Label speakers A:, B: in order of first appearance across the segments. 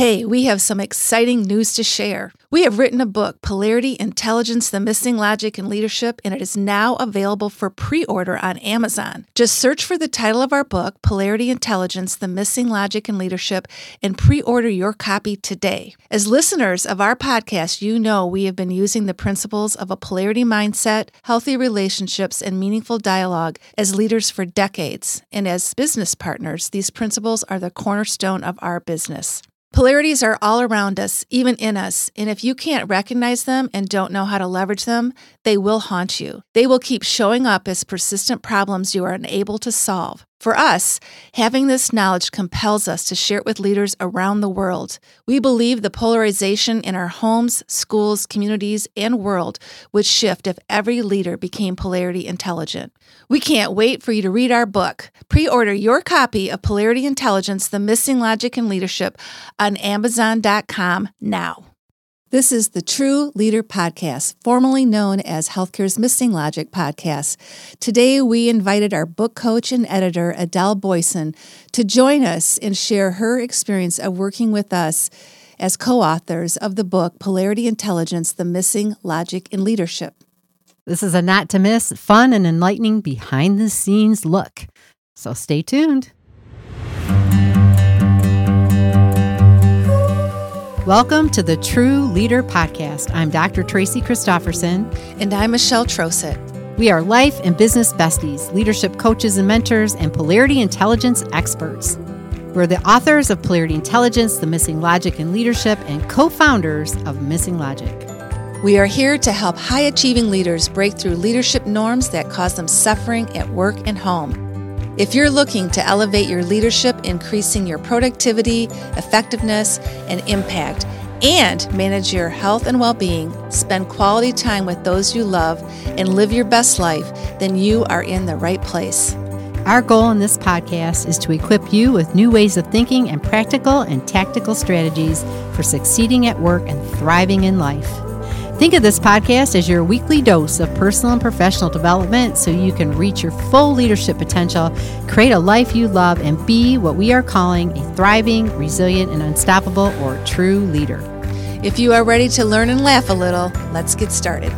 A: Hey, we have some exciting news to share. We have written a book, Polarity Intelligence The Missing Logic in Leadership, and it is now available for pre order on Amazon. Just search for the title of our book, Polarity Intelligence The Missing Logic in Leadership, and pre order your copy today. As listeners of our podcast, you know we have been using the principles of a polarity mindset, healthy relationships, and meaningful dialogue as leaders for decades. And as business partners, these principles are the cornerstone of our business. Polarities are all around us, even in us, and if you can't recognize them and don't know how to leverage them, they will haunt you. They will keep showing up as persistent problems you are unable to solve. For us, having this knowledge compels us to share it with leaders around the world. We believe the polarization in our homes, schools, communities, and world would shift if every leader became polarity intelligent. We can't wait for you to read our book. Pre order your copy of Polarity Intelligence The Missing Logic in Leadership on Amazon.com now. This is the True Leader Podcast, formerly known as Healthcare's Missing Logic Podcast. Today, we invited our book coach and editor, Adele Booysen, to join us and share her experience of working with us as co authors of the book Polarity Intelligence The Missing Logic in Leadership.
B: This is a not to miss, fun, and enlightening behind the scenes look. So stay tuned. Welcome to the True Leader Podcast. I'm Dr. Tracy Christopherson.
A: And I'm Michelle Troseth.
B: We are life and business besties, leadership coaches and mentors, and polarity intelligence experts. We're the authors of Polarity Intelligence, The Missing Logic in Leadership, and co founders of Missing Logic.
A: We are here to help high achieving leaders break through leadership norms that cause them suffering at work and home. If you're looking to elevate your leadership, increasing your productivity, effectiveness, and impact, and manage your health and well being, spend quality time with those you love, and live your best life, then you are in the right place.
B: Our goal in this podcast is to equip you with new ways of thinking and practical and tactical strategies for succeeding at work and thriving in life. Think of this podcast as your weekly dose of personal and professional development so you can reach your full leadership potential, create a life you love, and be what we are calling a thriving, resilient, and unstoppable or true leader.
A: If you are ready to learn and laugh a little, let's get started.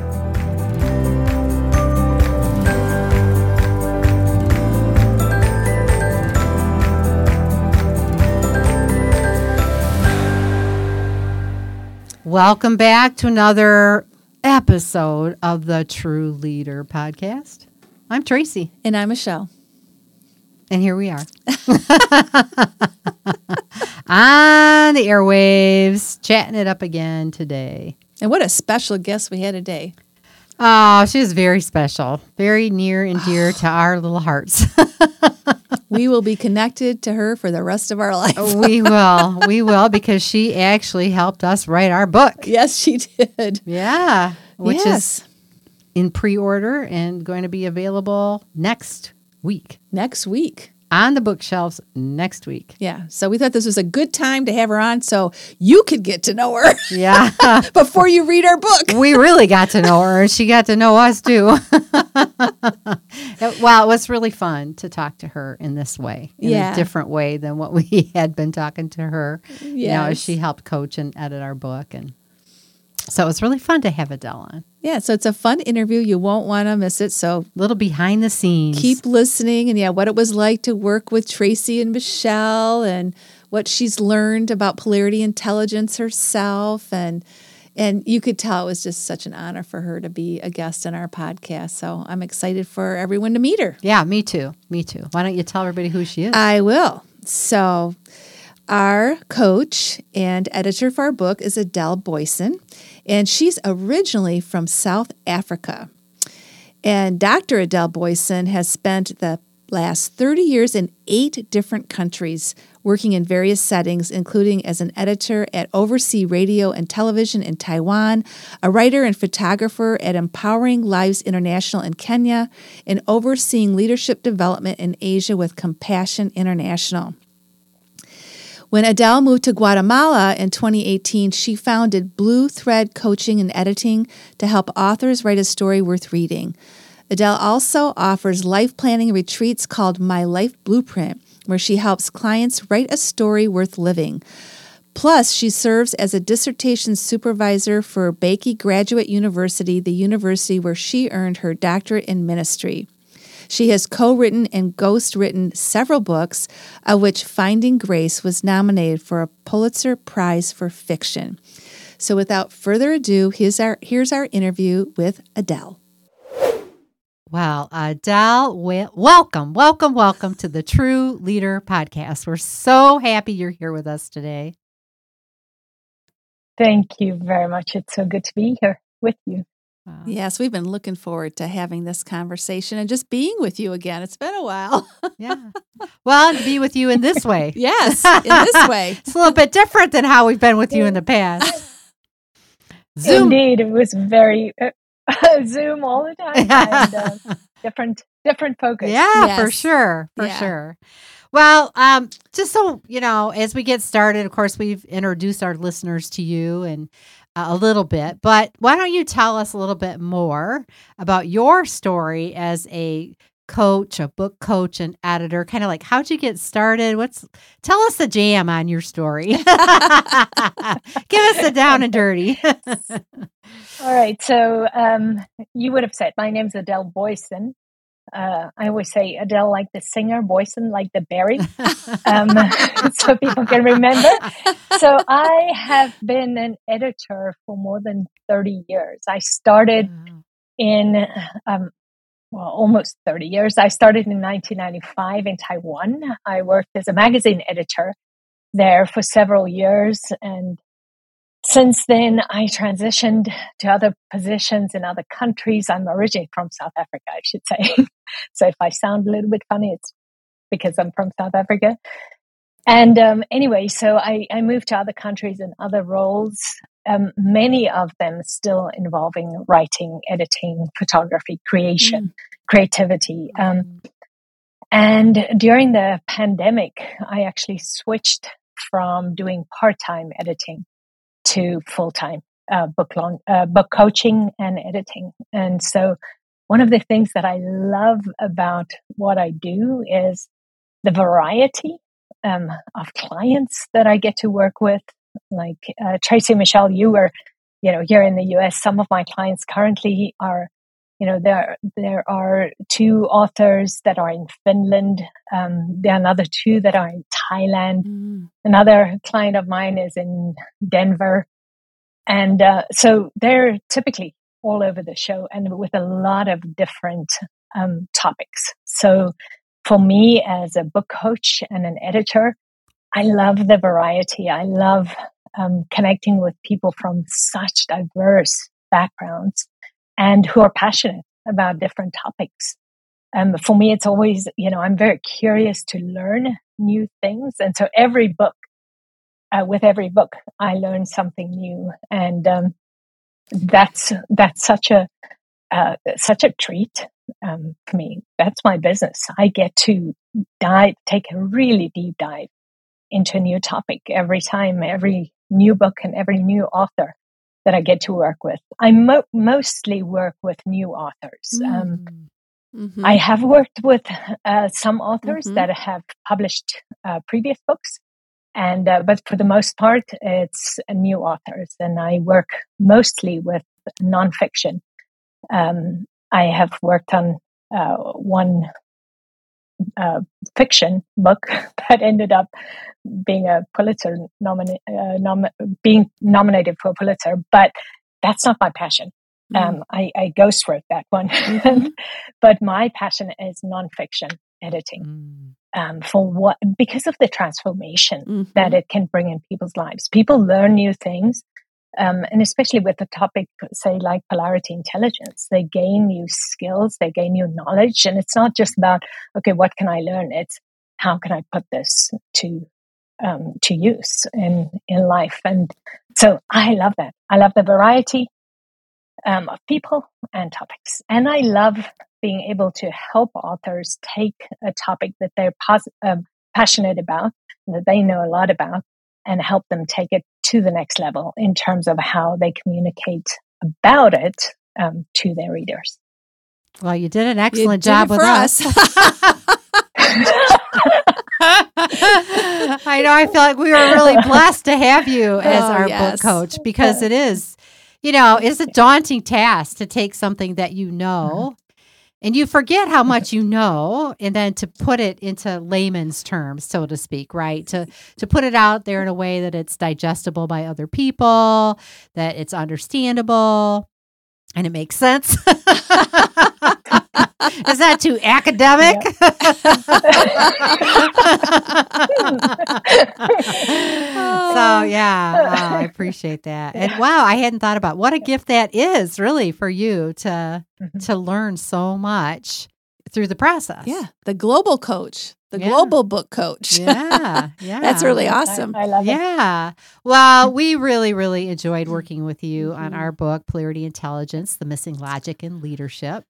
B: Welcome back to another episode of the True Leader podcast. I'm Tracy.
A: And I'm Michelle.
B: And here we are on the airwaves, chatting it up again today.
A: And what a special guest we had today.
B: Oh, she was very special, very near and dear to our little hearts.
A: we will be connected to her for the rest of our life.
B: we will. We will because she actually helped us write our book.
A: Yes, she did.
B: Yeah. Which
A: yes.
B: is in pre order and going to be available next week.
A: Next week
B: on the bookshelves next week.
A: Yeah. So we thought this was a good time to have her on so you could get to know her.
B: Yeah.
A: before you read our book.
B: we really got to know her and she got to know us too. well, it was really fun to talk to her in this way, in
A: yeah.
B: a different way than what we had been talking to her.
A: Yes.
B: You know, as she helped coach and edit our book and so it was really fun to have Adele on.
A: Yeah, so it's a fun interview. You won't want to miss it. So
B: little behind the scenes.
A: Keep listening and yeah, what it was like to work with Tracy and Michelle and what she's learned about polarity intelligence herself and and you could tell it was just such an honor for her to be a guest on our podcast. So I'm excited for everyone to meet her.
B: Yeah, me too. Me too. Why don't you tell everybody who she is?
A: I will. So our coach and editor for our book is Adele Booysen, and she's originally from South Africa. And Dr. Adele Boyson has spent the last 30 years in eight different countries, working in various settings, including as an editor at Oversea Radio and Television in Taiwan, a writer and photographer at Empowering Lives International in Kenya, and overseeing leadership development in Asia with Compassion International. When Adele moved to Guatemala in 2018, she founded Blue Thread Coaching and Editing to help authors write a story worth reading. Adele also offers life planning retreats called My Life Blueprint, where she helps clients write a story worth living. Plus, she serves as a dissertation supervisor for Bakke Graduate University, the university where she earned her doctorate in ministry. She has co written and ghost written several books, of which Finding Grace was nominated for a Pulitzer Prize for Fiction. So, without further ado, here's our, here's our interview with Adele.
B: Well, Adele, welcome, welcome, welcome to the True Leader Podcast. We're so happy you're here with us today.
C: Thank you very much. It's so good to be here with you.
A: Wow. Yes, we've been looking forward to having this conversation and just being with you again. It's been a while.
B: yeah. Well, to be with you in this way.
A: yes, in this way.
B: it's a little bit different than how we've been with you in the past.
C: Zoom. Indeed, it was very uh, Zoom all the time. and, uh, different, different focus.
B: Yeah, yes. for sure, for yeah. sure. Well, um, just so you know, as we get started, of course, we've introduced our listeners to you and a little bit, but why don't you tell us a little bit more about your story as a coach, a book coach, and editor? Kind of like how'd you get started? What's tell us the jam on your story? Give us the down and dirty.
C: All right. So um, you would have said my name's Adele Booysen uh, I always say Adele like the singer, Booysen like the berry, um, so people can remember. So I have been an editor for more than 30 years. I started in, um, well, almost 30 years. I started in 1995 in Taiwan. I worked as a magazine editor there for several years and since then, I transitioned to other positions in other countries. I'm originally from South Africa, I should say. so if I sound a little bit funny, it's because I'm from South Africa. And um, anyway, so I, I, moved to other countries and other roles, um, many of them still involving writing, editing, photography, creation, mm. creativity. Um, and during the pandemic, I actually switched from doing part time editing to full time uh, book long uh, book coaching and editing. And so, one of the things that I love about what I do is the variety um, of clients that I get to work with. Like uh, Tracy Michelle, you were, you know, here in the U.S. Some of my clients currently are you know there there are two authors that are in Finland. Um, there are another two that are in Thailand. Mm. Another client of mine is in Denver, and uh, so they're typically all over the show and with a lot of different um, topics. So for me as a book coach and an editor, I love the variety. I love um, connecting with people from such diverse backgrounds and who are passionate about different topics. Um, for me, it's always, you know, I'm very curious to learn new things. And so every book, uh, with every book, I learn something new. And, um, that's, that's such a, uh, such a treat, um, for me. That's my business. I get to dive, take a really deep dive into a new topic every time, every new book and every new author that I get to work with. I mo- mostly work with new authors. Mm. Um, mm-hmm. I have worked with uh, some authors mm-hmm. that have published uh, previous books, and uh, but for the most part, it's new authors, and I work mostly with nonfiction. Um, I have worked on uh, one uh, fiction book that ended up being a Pulitzer nomina- uh, nom- being nominated for a Pulitzer, but that's not my passion. Mm-hmm. Um, I, I ghost wrote that one, mm-hmm. but my passion is nonfiction editing. Mm. Um, for what because of the transformation mm-hmm. that it can bring in people's lives. People learn new things um, and especially with a topic, say, like polarity intelligence, they gain new skills, they gain new knowledge. And it's not just about, okay, what can I learn? It's how can I put this to, um, to use in, in life? And so I love that. I love the variety um, of people and topics. And I love being able to help authors take a topic that they're pos- um, passionate about, that they know a lot about, and help them take it to the next level in terms of how they communicate about it um, to their readers.
B: Well, you did an excellent job with us.
A: us.
B: I know. I feel like we were really blessed to have you as
A: Oh,
B: our
A: yes.
B: book coach because it is, you know, it's a daunting task to take something that you know and you forget how much you know and then to put it into layman's terms, so to speak, right? To to put it out there in a way that it's digestible by other people, that it's understandable and it makes sense. Is that too academic? so yeah, wow, I appreciate that. And wow, I hadn't thought about what a gift that is really for you to
C: Mhm.
B: to learn so much through the process.
A: Yeah, the global coach, the
B: Yeah.
A: global book coach.
B: Yeah. Yeah.
A: That's really awesome.
C: I, love it.
B: Yeah. Well, we really, really enjoyed working with you on
A: Mhm.
B: our book, Polarity Intelligence: The Missing Logic in Leadership.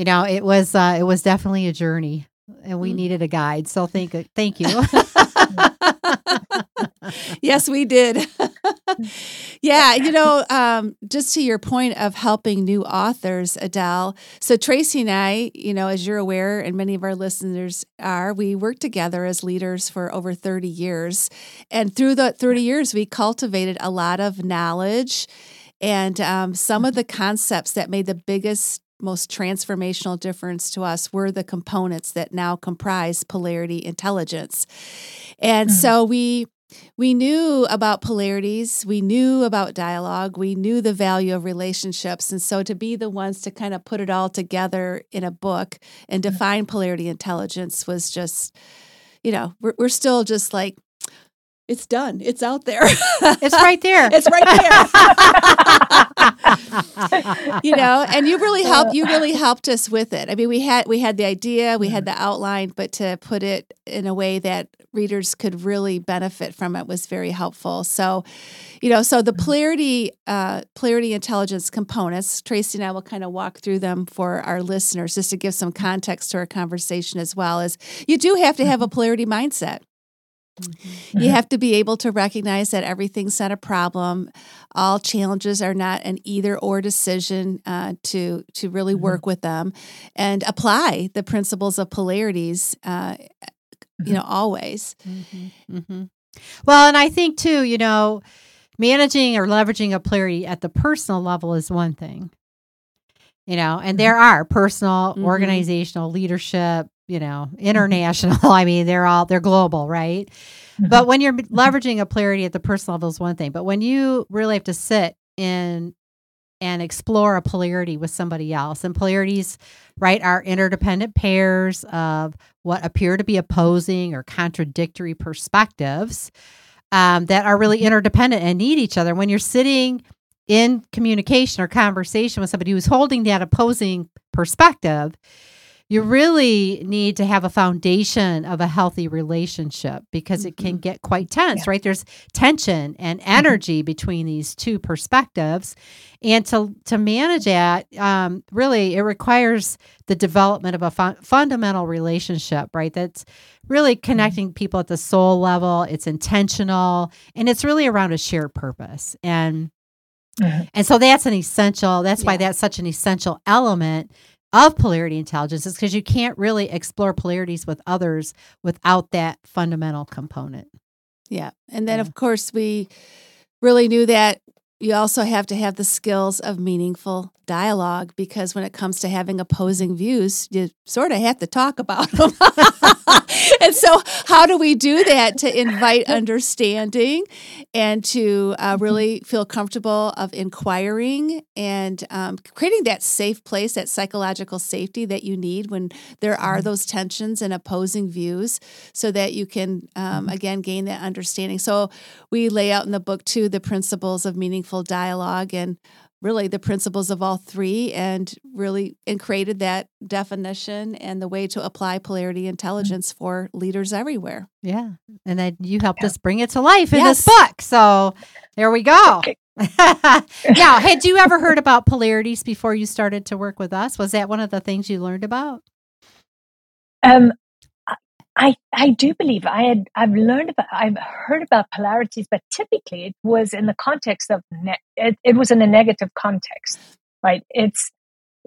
B: You know, it was uh, it was definitely a journey, and we
A: Mm.
B: needed a guide. So thank thank you.
A: yes, we did. yeah, you know, um, just to your point of helping new authors, Adele. So Tracy and I, you know, as you're aware, and many of our listeners are, we worked together as leaders for over 30 years, and through the 30 years, we cultivated a lot of knowledge, and um, some of the concepts that made the biggest most transformational difference to us were the components that now comprise polarity intelligence. And
C: Mhm.
A: so we we knew about polarities, we knew about dialogue, we knew the value of relationships. And so to be the ones to kind of put it all together in a book and define polarity intelligence was just, you know, we're, we're still just like, it's done. It's out there.
B: it's right there.
A: it's right there. you know, and you really helped you really helped us with it. I mean, we had we had the idea, we had the mm-hmm. outline, but to put it in a way that readers could really benefit from it was very helpful. So, you know, so the mm-hmm. polarity uh, polarity intelligence components, Tracy and I will kind of walk through them for our listeners just to give some context to our conversation as well as you do have to have a mm-hmm. polarity mindset. You have to be able to recognize that everything's not a problem. All challenges are not an either or decision uh, to to really
C: Mhm.
A: work with them and apply the principles of polarities. Uh, you know, always.
B: Mm-hmm, mm-hmm. Well, and I think too, you know, managing or leveraging a polarity at the personal level is one thing. You know, and there are personal, organizational, leadership, you know, international. I mean, they're all they're global, right?
C: Mhm.
B: But when you're leveraging a polarity at the personal level is one thing. But when you really have to sit in and explore a polarity with somebody else, and polarities, right, are interdependent pairs of what appear to be opposing or contradictory perspectives um, that are really interdependent and need each other. When you're sitting in communication or conversation with somebody who's holding that opposing perspective, you really need to have a foundation of a healthy relationship because it can get quite tense, right? There's tension and energy between these two perspectives, and to to manage that, um, really, it requires the development of a fun- fundamental relationship, right? That's really connecting people at the soul level. It's intentional, and it's really around a shared purpose, and
C: Mhm.
B: and so that's an essential. That's why that's such an essential element of polarity intelligence is because you can't really explore polarities with others without that fundamental component.
A: Yeah. And then,
B: Yeah.
A: of course, we really knew that you also have to have the skills of meaningful dialogue because when it comes to having opposing views, you sort of have to talk about them. and so, how do we do that? To invite understanding and to uh, really feel comfortable of inquiring and um, creating that safe place, that psychological safety that you need when there are those tensions and opposing views, so that you can um, again gain that understanding. So we lay out in the book too the principles of meaningful dialogue and really the principles of all three and really and created that definition and the way to apply polarity intelligence for leaders everywhere
B: Yeah. And then you helped us bring it to life in this book. So there we go. now, had you ever heard about polarities before you started to work with us? Was that one of the things you learned about?
C: Um, I- I do believe I had I've learned about I've heard about polarities, but typically it was in the context of ne- it, it was in a negative context, right? It's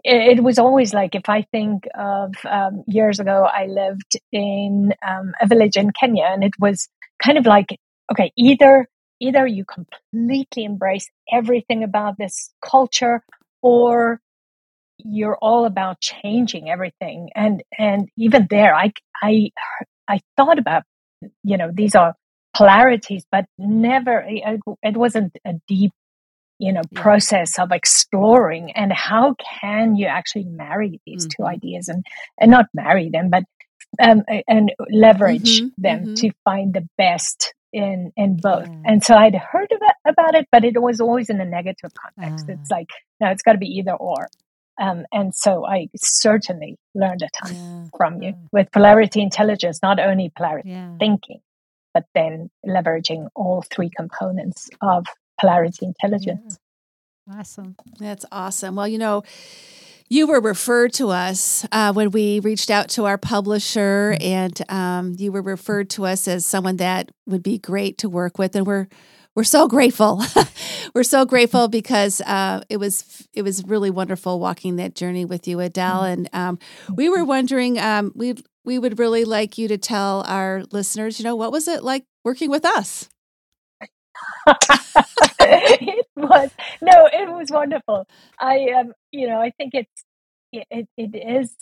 C: it, it was always like if I think of um, years ago, I lived in um, a village in Kenya, and it was kind of like okay, either either you completely embrace everything about this culture, or you're all about changing everything. And and even there, I I I thought about you know these are polarities, but never it, wasn't a deep you know process of exploring and how can you actually marry these mm-hmm. two ideas and and not marry them but um, and leverage mm-hmm, them mm-hmm. to find the best in in both yeah. and so i'd heard about, about it but it was always in a negative context uh. it's ah. like no it's got to be either or um, and so I certainly learned a ton yeah. from you with polarity intelligence, not only polarity yeah. thinking, but then leveraging all three components of polarity intelligence.
B: Yeah. Awesome.
A: That's awesome. Well, you know, you were referred to us uh, when we reached out to our publisher, mm-hmm. and um, you were referred to us as someone that would be great to work with, and we're we're so grateful. we're so grateful because uh, it was it was really wonderful walking that journey with you, Adele. Mm-hmm. And um, we were wondering, um, we we would really like you to tell our listeners, you know, what was it like working with us?
C: it was no, it was wonderful. I um, you know, I think it's it it is.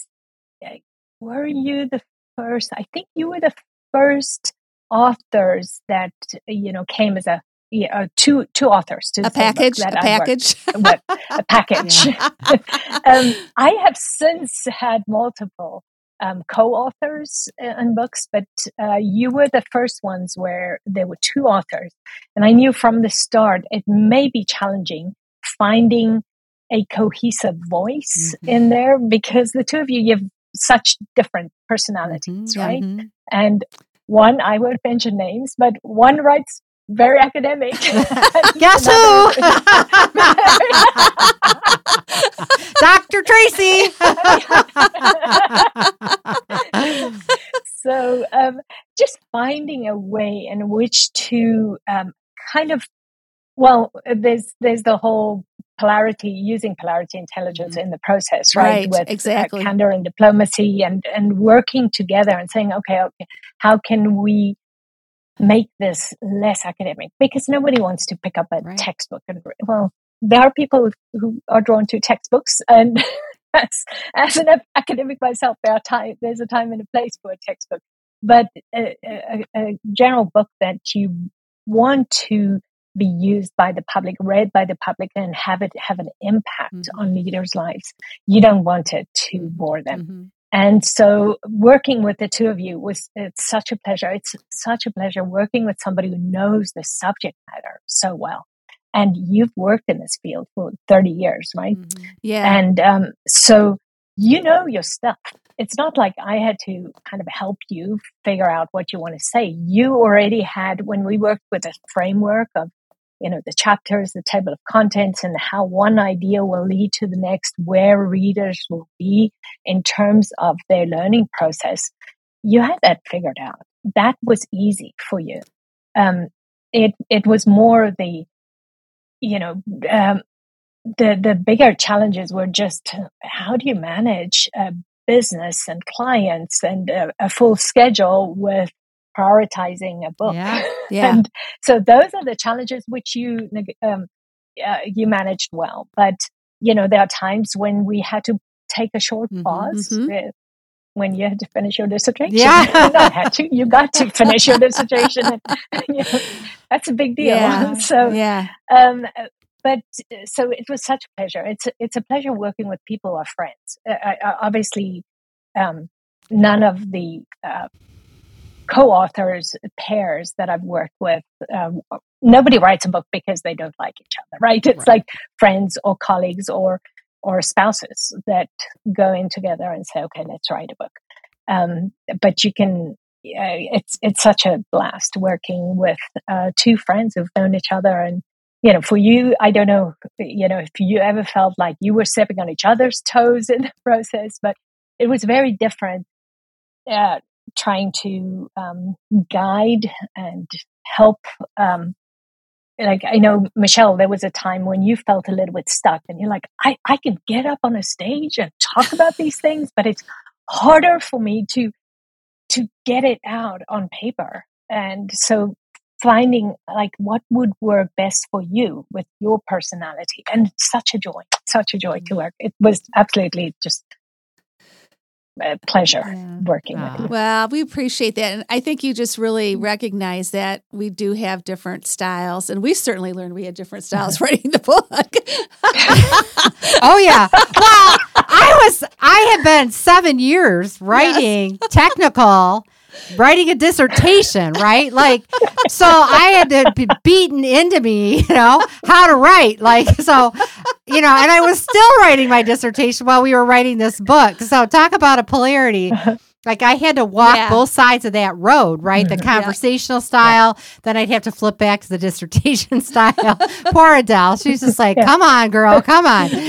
C: Were you the first? I think you were the first authors that you know came as a yeah, uh, two two authors
A: to a package, a package,
C: with, a package. um, I have since had multiple um, co-authors in books, but uh, you were the first ones where there were two authors, and I knew from the start it may be challenging finding a cohesive voice mm-hmm. in there because the two of you you have such different personalities, mm-hmm, right? Mm-hmm. And one, I won't mention names, but one writes very academic.
B: Guess who? Dr. Tracy.
C: so, um, just finding a way in which to um, kind of, well, there's there's the whole polarity using polarity intelligence mm-hmm. in the process right,
A: right with exactly
C: uh, candor and diplomacy and and working together and saying okay okay how can we make this less academic because nobody wants to pick up a right. textbook and well there are people who are drawn to textbooks and as, as an academic myself there are time there's a time and a place for a textbook but a, a, a general book that you want to be used by the public, read by the public, and have it have an impact mm-hmm. on leaders' lives. You don't want it to mm-hmm. bore them. Mm-hmm. And so working with the two of you was it's such a pleasure. It's such a pleasure working with somebody who knows the subject matter so well. And you've worked in this field for 30 years, right? Mm-hmm.
A: Yeah.
C: And um, so you know your stuff. It's not like I had to kind of help you figure out what you want to say. You already had, when we worked with a framework of you know, the chapters, the table of contents, and how one idea will lead to the next, where readers will be in terms of their learning process. You had that figured out. That was easy for you. Um, it it was more the, you know, um, the the bigger challenges were just how do you manage a business and clients and a full schedule with prioritizing a book.
A: Yeah. yeah.
C: and so those are the challenges which you um, uh, you managed well. But you know, there are times when we had to take a short mm-hmm, pause. Mm-hmm. when you had to finish your dissertation,
B: yeah,
C: not had to. You got to finish your dissertation. And, you know, that's a big deal.
A: Yeah.
C: so,
A: yeah.
C: Um, but so it was such a pleasure. It's it's a pleasure working with people who are friends. Uh, obviously, um, none of the uh, co-authors pairs that I've worked with, um, nobody writes a book because they don't like each other, right? It's right. like friends or colleagues or or spouses that go in together and say, "Okay, let's write a book." Um, but you can. Uh, it's it's such a blast working with uh, two friends who've known each other and you know, for you, I don't know, you know, if you ever felt like you were stepping on each other's toes in the process, but it was very different uh, trying to um, guide and help um, like I know Michelle, there was a time when you felt a little bit stuck and you're like, I, I can get up on a stage and talk about these things, but it's harder for me to to get it out on paper. And so finding like what would work best for you with your personality and such a joy, such a joy to work. It was absolutely just a pleasure yeah. working with you.
A: Well, we appreciate that. And I think you just really recognize that we do have different styles. And we certainly learned we had different styles writing the book.
B: oh, yeah. Well, I was, I have been seven years writing yes. technical writing a dissertation, right? Like, so I had to be beaten into me, you know, how to write. Like, so, you know, and I was still writing my dissertation while we were writing this book. So, talk about a polarity. Like I had to walk yeah. both sides of that road, right? The conversational yeah. style, yeah. then I'd have to flip back to the dissertation style. Poor Adele. She's just like, come on, girl, come on.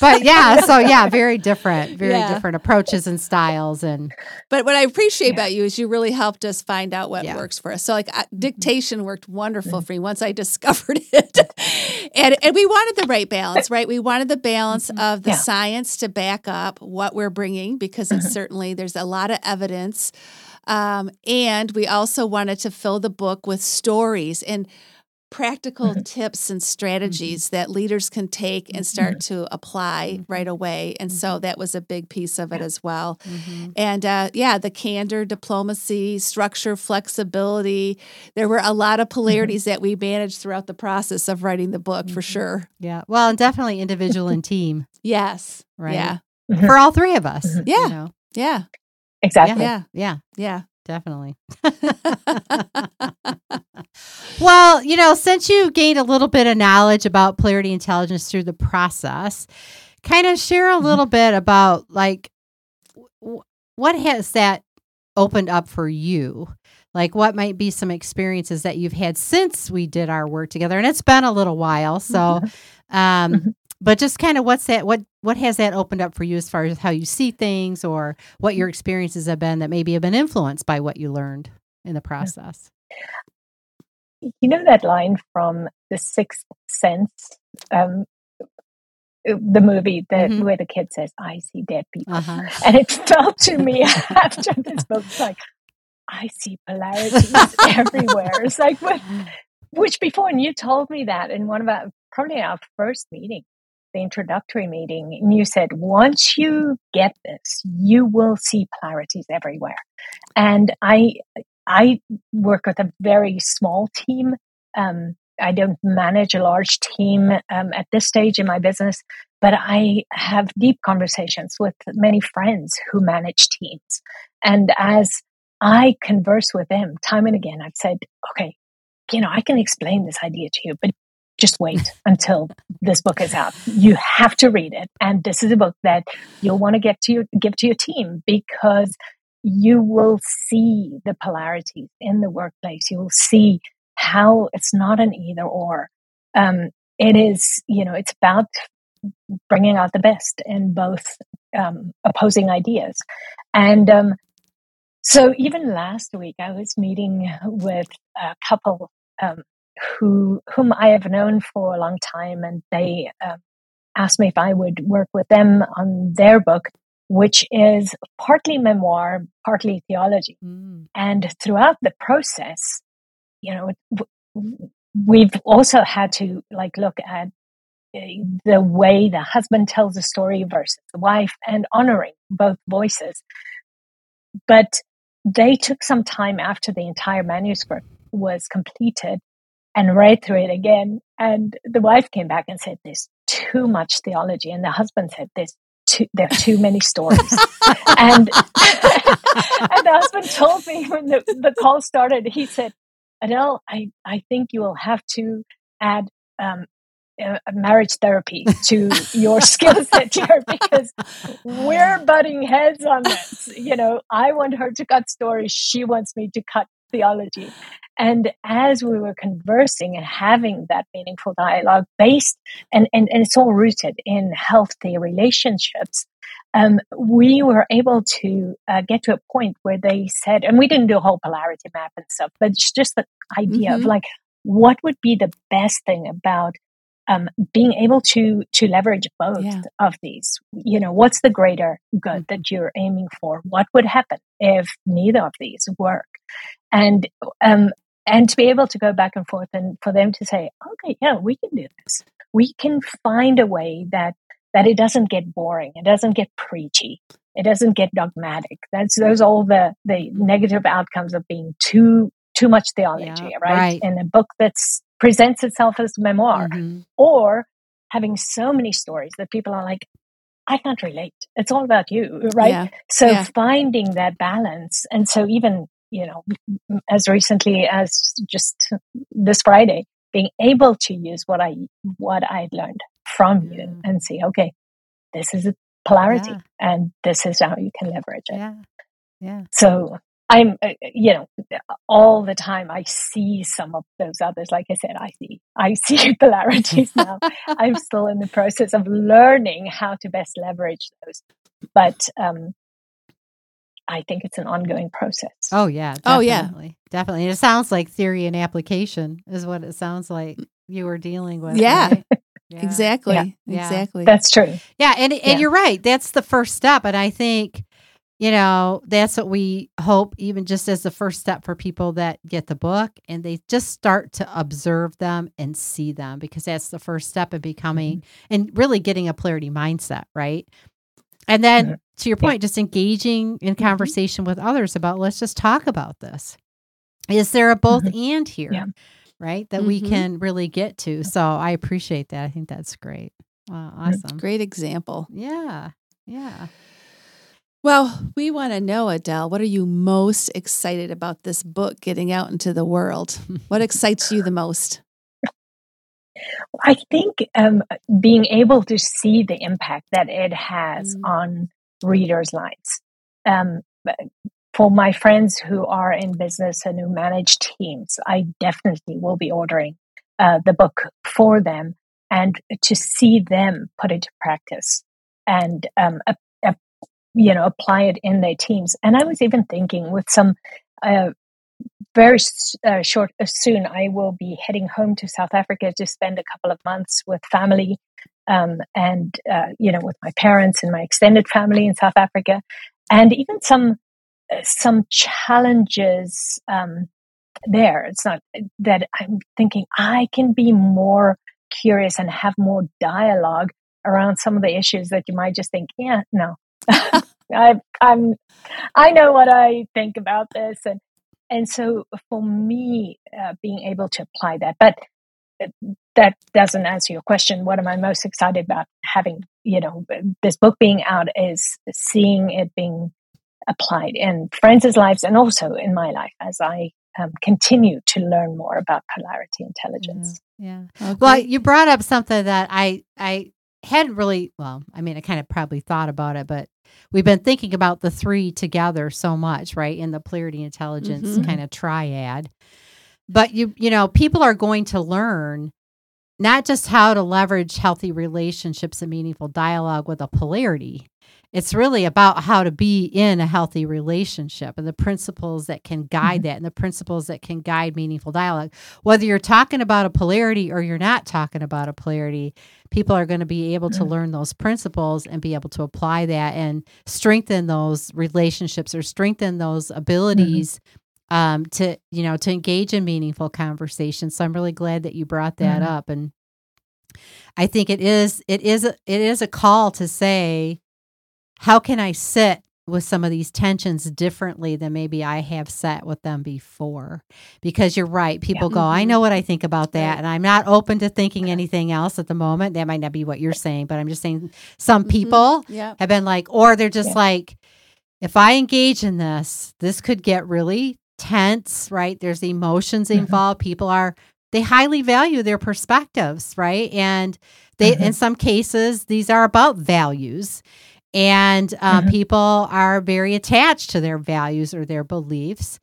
B: But yeah, so yeah, very different, very different approaches and styles. And
A: but what I appreciate about you is you really helped us find out what works for us. So like mm-hmm. dictation worked wonderful mm-hmm. for me once I discovered it. and and we wanted the right balance, right? We wanted the balance mm-hmm. of the science to back up what we're bringing because it's certainly there's a lot of evidence. Um, and we also wanted to fill the book with stories and practical mm-hmm. tips and strategies mm-hmm. that leaders can take and start mm-hmm. to apply mm-hmm. right away. And so mm-hmm. that was a big piece of it as well. Mm-hmm. And uh, yeah, the candor, diplomacy, structure, flexibility. There were a lot of polarities that we managed throughout the process of writing the book for sure.
B: Yeah. Well, and definitely individual and team.
A: yes.
B: Right. Yeah. For all three of us.
A: Yeah. You know? Yeah.
C: Exactly.
B: Yeah. Yeah.
A: Yeah.
B: Definitely. well, you know, since you gained a little bit of knowledge about polarity intelligence through the process, kind of share a mm-hmm. little bit about like w- what has that opened up for you? Like, what might be some experiences that you've had since we did our work together? And it's been a little while. So, mm-hmm. um, mm-hmm but just kind of what's that what what has that opened up for you as far as how you see things or what your experiences have been that maybe have been influenced by what you learned in the process?
C: You know that line from the sixth sense? Um, uh, the movie that mm-hmm. where the kid says i see dead people. Uh-huh. and it felt to me after this book like i see polarities everywhere. It's like what? Which before and you told me that in one of our probably our first meeting the introductory meeting, and you said, once you get this, you will see polarities everywhere. And I, I work with a very small team. Um, I don't manage a large team um, at this stage in my business, but I have deep conversations with many friends who manage teams. And as I converse with them time and again, I've said, okay, you know, I can explain this idea to you, but just wait until this book is out. You have to read it. And this is a book that you'll want to get to your, give to your team because you will see the polarities in the workplace. You will see how it's not an either or. Um, it is, you know, it's about bringing out the best in both um, opposing ideas. And um, so even last week, I was meeting with a couple um, who whom I have known for a long time, and they uh, asked me if I would work with them on their book, which is partly memoir, partly theology. Mm. And throughout the process, you know, we've also had to like look at eh, the way the husband tells a story versus the wife and honoring both voices. But they took some time after the entire manuscript was completed and read through it again. And the wife came back and said, there's too much theology. And the husband said, there's too, there are too many stories. and, and the husband told me when the, the call started, he said, Adele, I, I think you will have to add um, uh, marriage therapy to your skill set here because we're butting heads on this. You know, I want her to cut stories. She wants me to cut theology. And as we were conversing and having that meaningful dialogue based, and, and, and it's all rooted in healthy relationships, um, we were able to uh, get to a point where they said, and we didn't do a whole polarity map and stuff, but it's just the idea mm-hmm. of like, what would be the best thing about um, being able to to leverage both
A: Yeah.
C: of these. You know what's the greater good that you're aiming for? What would happen if neither of these work? And um and to be able to go back and forth and for them to say okay yeah we can do this. We can find a way that that it doesn't get boring. It doesn't get preachy. It doesn't get dogmatic. That's those all the the negative outcomes of being too too much theology
B: Yeah,
C: right?
B: right.
C: in a book that's presents itself as memoir
B: Mhm.
C: or having so many stories that people are like i can't relate it's all about you right
A: Yeah.
C: so
A: Yeah.
C: finding that balance and so even you know as recently as just this friday being able to use what i what i learned from
B: Yeah.
C: you and see okay this is a polarity
B: Yeah.
C: and this is how you can leverage it
B: Yeah. Yeah.
C: so I'm, uh, you know, all the time I see some of those others. Like I said, I see, I see polarities now. I'm still in the process of learning how to best leverage those, but um, I think it's an ongoing process.
B: Oh yeah.
A: Oh, yeah.
B: Definitely. Definitely. And it sounds like theory and application is what it sounds like you were dealing with.
A: Yeah.
B: right? Yeah.
A: Exactly.
C: Yeah.
B: Yeah.
A: Exactly.
C: That's true.
B: Yeah, and and
C: Yeah.
B: you're right. That's the first step, and I think you know that's what we hope, even just as the first step for people that get the book and they just start to observe them and see them, because that's the first step of becoming and really getting a polarity mindset, right? And then
C: Mhm.
B: to your point, just engaging in conversation with others about let's just talk about this. Is there a both and here?
C: Yeah.
B: Right, that we
A: Mhm.
B: can really get to. So I appreciate that. I think that's great. Wow, awesome.
A: Great example.
B: Yeah. Yeah.
A: Well, we want to know, Adele, what are you most excited about this book getting out into the world? What excites you the most?
C: I think um, being able to see the impact that it has
A: Mm.
C: on readers' lives. Um, for my friends who are in business and who manage teams, I definitely will be ordering uh, the book for them and to see them put it to practice and um, you know apply it in their teams. And I was even thinking with some uh, very uh, short uh, soon i will be heading home to south africa to spend a couple of months with family um, and uh, you know with my parents and my extended family in south africa. And even some uh, some challenges um, there. It's not that i'm thinking i can be more curious and have more dialogue around some of the issues that you might just think yeah no I, i'm i know what i think about this and and so for me uh, being able to apply that but uh, that doesn't answer your question. What am i most excited about having you know this book being out is seeing it being applied in friends' lives and also in my life as i um, continue to learn more about polarity intelligence.
B: Yeah.
A: Oh,
B: Well, you brought up something that I I hadn't really well, I mean, I kind of probably thought about it, but we've been thinking about the three together so much, right? In the polarity intelligence
A: Mhm.
B: kind of triad. But you you know, people are going to learn not just how to leverage healthy relationships and meaningful dialogue with a polarity. It's really about how to be in a healthy relationship and the principles that can guide that and the principles that can guide meaningful dialogue. Whether you're talking about a polarity or you're not talking about a polarity, people are going to be able to
C: Mhm.
B: learn those principles and be able to apply that and strengthen those relationships or strengthen those abilities um, to you know to engage in meaningful conversations. So I'm really glad that you brought that
C: Mhm.
B: up, and I think it is it is a, it is a call to say, how can I sit with some of these tensions differently than maybe I have sat with them before? Because you're right, people go, I
A: Mhm.
B: know what I think about that,
A: Right.
B: and I'm not open to thinking anything else at the moment. That might not be what you're saying, but I'm just saying some
A: Mhm.
B: people
A: yeah.
B: have been like, or they're just
C: Yeah.
B: like, if I engage in this, this could get really tense, right? There's emotions
C: Mhm.
B: involved. People are, they highly value their perspectives, right? And they,
C: Mhm.
B: in some cases, these are about values. And uh,
C: Mhm.
B: people are very attached to their values or their beliefs.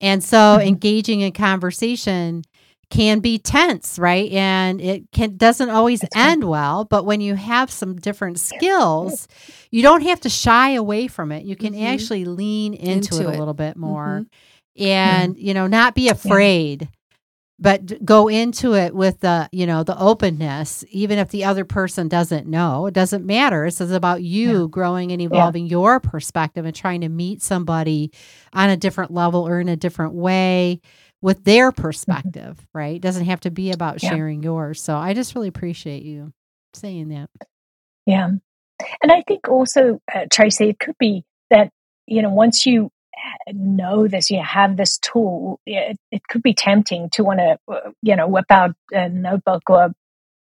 B: And so
C: Mhm.
B: engaging in conversation can be tense, right? And it can doesn't always
C: That's right.
B: end well, but when you have some different skills, you don't have to shy away from it. You can
A: Mhm.
B: actually lean into,
A: Into
B: it a little bit more
A: Mhm.
B: and, you know, not be afraid but go into it with the you know the openness even if the other person doesn't know it doesn't matter it's about you yeah. growing and evolving yeah. your perspective and trying to meet somebody on a different level or in a different way with their mm-hmm. perspective mm-hmm. right it doesn't have to be about yeah. sharing yours so i just really appreciate you saying that
C: yeah and i think also uh, tracy it could be that you know once you know this, you have this tool, it, it could be tempting to want to, uh, you know, whip out a notebook or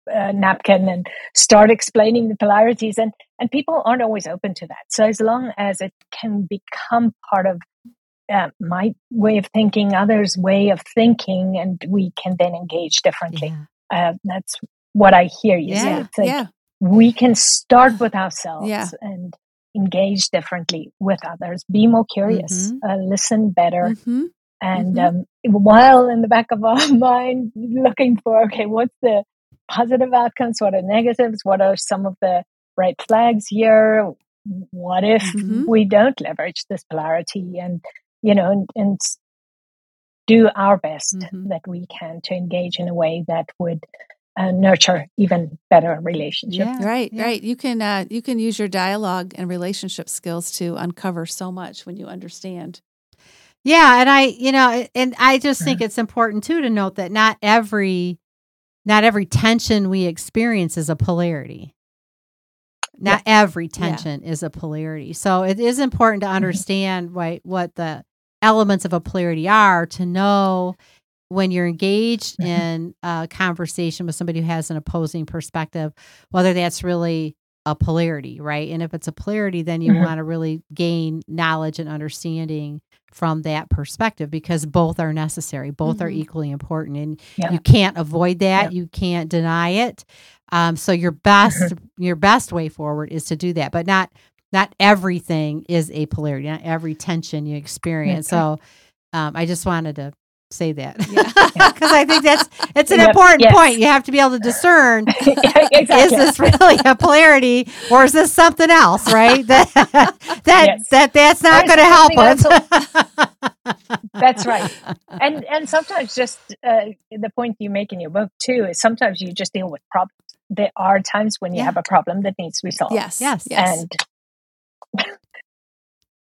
C: a napkin and start explaining the polarities. And, and people aren't always open to that. So as long as it can become part of uh, my way of thinking, others' way of thinking, and we can then engage differently. Yeah. Uh, that's what I hear you yeah, say. Like yeah. We can start with ourselves yeah. and engage differently with others, be more curious, mm-hmm. uh, listen better. Mm-hmm. And mm-hmm. Um, while in the back of our mind, looking for, okay, what's the positive outcomes? What are negatives? What are some of the red flags here? What if mm-hmm. we don't leverage this polarity and, you know, and, and do our best mm-hmm. that we can to engage in a way that would uh, nurture even better relationships.
A: Yeah, right, yeah. right. You can uh, you can use your dialogue and relationship skills to uncover so much when you understand.
B: Yeah, and I, you know, and I just think it's important too to note that not every not every tension we experience is a polarity. Not yeah. every tension yeah. is a polarity. So it is important to mm-hmm. understand right what the elements of a polarity are to know when you're engaged in a conversation with somebody who has an opposing perspective, whether that's really a polarity, right? And if it's a polarity, then you mm-hmm. want to really gain knowledge and understanding from that perspective because both are necessary, both mm-hmm. are equally important, and yeah. you can't avoid that. Yeah. You can't deny it. Um, so your best mm-hmm. your best way forward is to do that, but not not everything is a polarity. Not every tension you experience. So um, I just wanted to say that because yeah. I think that's it's an yep. important yes. point. You have to be able to discern: exactly. is this really a polarity, or is this something else? Right? that that yes. that that's not going to help us.
C: that's right. And and sometimes just uh, the point you make in your book too is sometimes you just deal with problems. There are times when you yeah. have a problem that needs to be solved.
A: Yes, yes, yes.
C: And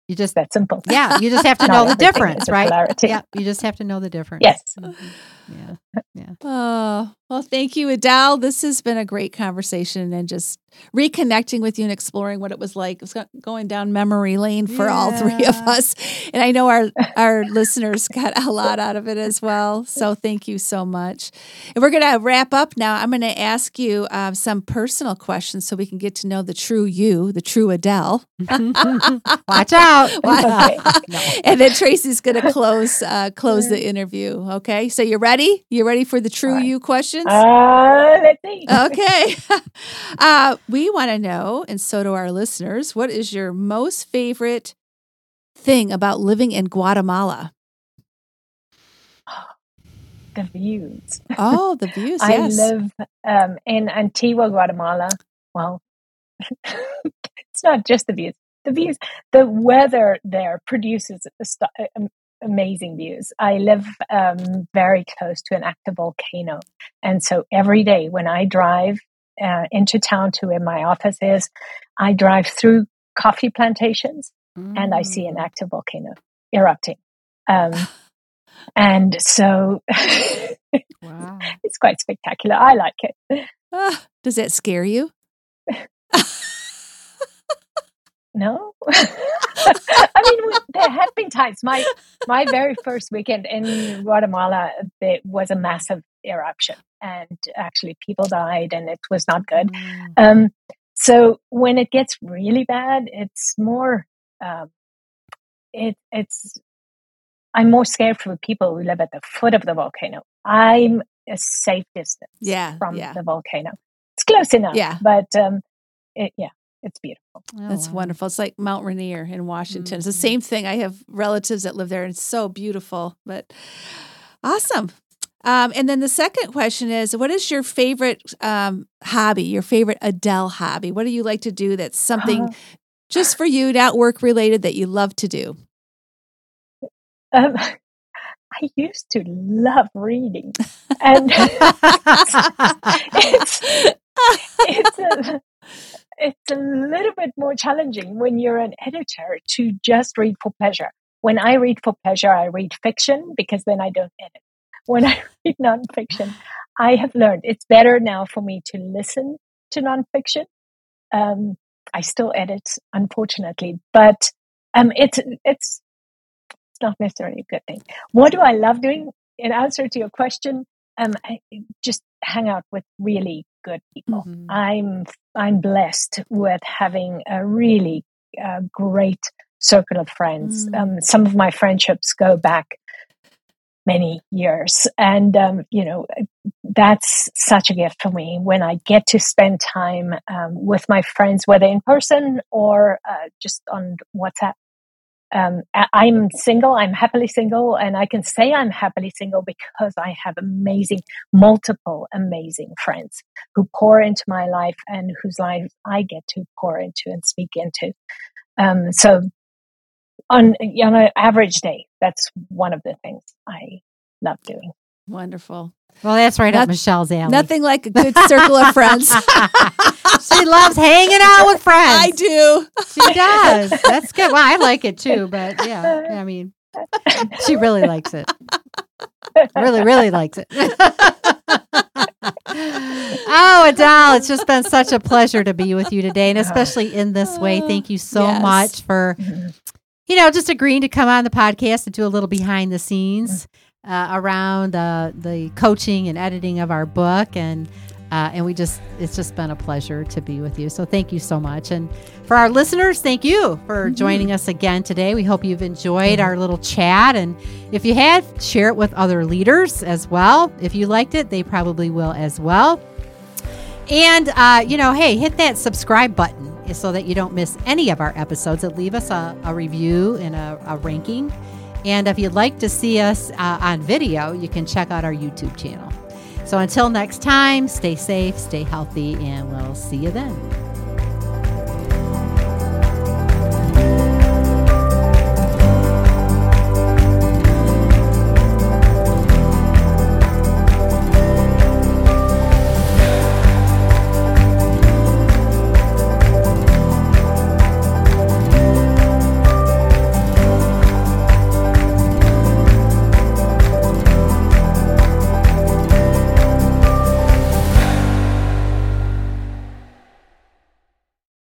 B: you just
C: that simple.
B: Yeah, you just have to know the difference, right? Polarity. Yeah, you just have to know the difference.
C: Yes.
B: Mm-hmm. Yeah. Yeah.
A: Oh, well, thank you, Adele. This has been a great conversation and just reconnecting with you and exploring what it was like. It was going down memory lane for yeah. all three of us. And I know our, our listeners got a lot out of it as well. So thank you so much. And we're going to wrap up now. I'm going to ask you uh, some personal questions so we can get to know the true you, the true Adele.
B: Watch out.
A: no. And then Tracy's going to close uh, close the interview. Okay. So you're ready? You ready for the true right. you questions?
C: Uh, let's see.
A: Okay. uh, we want to know, and so do our listeners, what is your most favorite thing about living in Guatemala?
C: The views.
A: Oh, the views.
C: I live um, in Antigua, Guatemala. Well, it's not just the views. The views, the weather there produces a, amazing views. I live um, very close to an active volcano. And so every day when I drive uh, into town to where my office is, I drive through coffee plantations mm. and I see an mm. active volcano erupting. Um, and so wow. it's quite spectacular. I like it.
A: Uh, does that scare you?
C: no. I mean, there have been times. My my very first weekend in Guatemala, there was a massive eruption, and actually people died, and it was not good. Mm. Um, so when it gets really bad, it's more. Um, it it's. I'm more scared for the people who live at the foot of the volcano. I'm a safe distance
A: yeah,
C: from
A: yeah.
C: the volcano. It's close enough,
A: yeah.
C: But um, it, yeah, it's beautiful.
A: Oh, That's wow. wonderful. It's like Mount Rainier in Washington. Mm-hmm. It's the mm-hmm. same thing. I have relatives that live there and it's so beautiful, but awesome. Um, and then the second question is what is your favorite um, hobby, your favorite Adele hobby? What do you like to do that's something uh, just for you, not work related, that you love to do?
C: Um, I used to love reading, and it's it's a, it's a little bit more challenging when you're an editor to just read for pleasure. When I read for pleasure, I read fiction because then I don't edit. When I read nonfiction, I have learned it's better now for me to listen to nonfiction. Um, I still edit, unfortunately, but um, it's it's it's not necessarily a good thing. What do I love doing? In answer to your question, um, I just hang out with really good people. Mm-hmm. I'm I'm blessed with having a really uh, great circle of friends. Mm. Um, some of my friendships go back many years, and um, you know that's such a gift for me when I get to spend time um, with my friends, whether in person or uh, just on WhatsApp um, I'm single, I'm happily single, and I can say I'm happily single because I have amazing, multiple amazing friends who pour into my life and whose lives I get to pour into and speak into. Um, so, on, on an average day, that's one of the things I love doing.
A: Wonderful.
B: Well, that's right Not, up Michelle's alley.
A: Nothing like a good circle of friends.
B: she loves hanging out with friends.
A: I do.
B: She does. That's good. Well, I like it too, but yeah, I mean, she really likes it. Really, really likes it. oh, Adele, it's just been such a pleasure to be with you today, and especially in this way. Thank you so yes. much for, you know, just agreeing to come on the podcast and do a little behind the scenes uh, around the the coaching and editing of our book and uh, and we just it's just been a pleasure to be with you. So thank you so much. And for our listeners thank you for mm-hmm. joining us again today. We hope you've enjoyed our little chat. And if you have share it with other leaders as well. If you liked it they probably will as well. And uh, you know hey hit that subscribe button so that you don't miss any of our episodes. And leave us a, a review and a, a ranking. And if you'd like to see us uh, on video, you can check out our YouTube channel. So until next time, stay safe, stay healthy, and we'll see you then.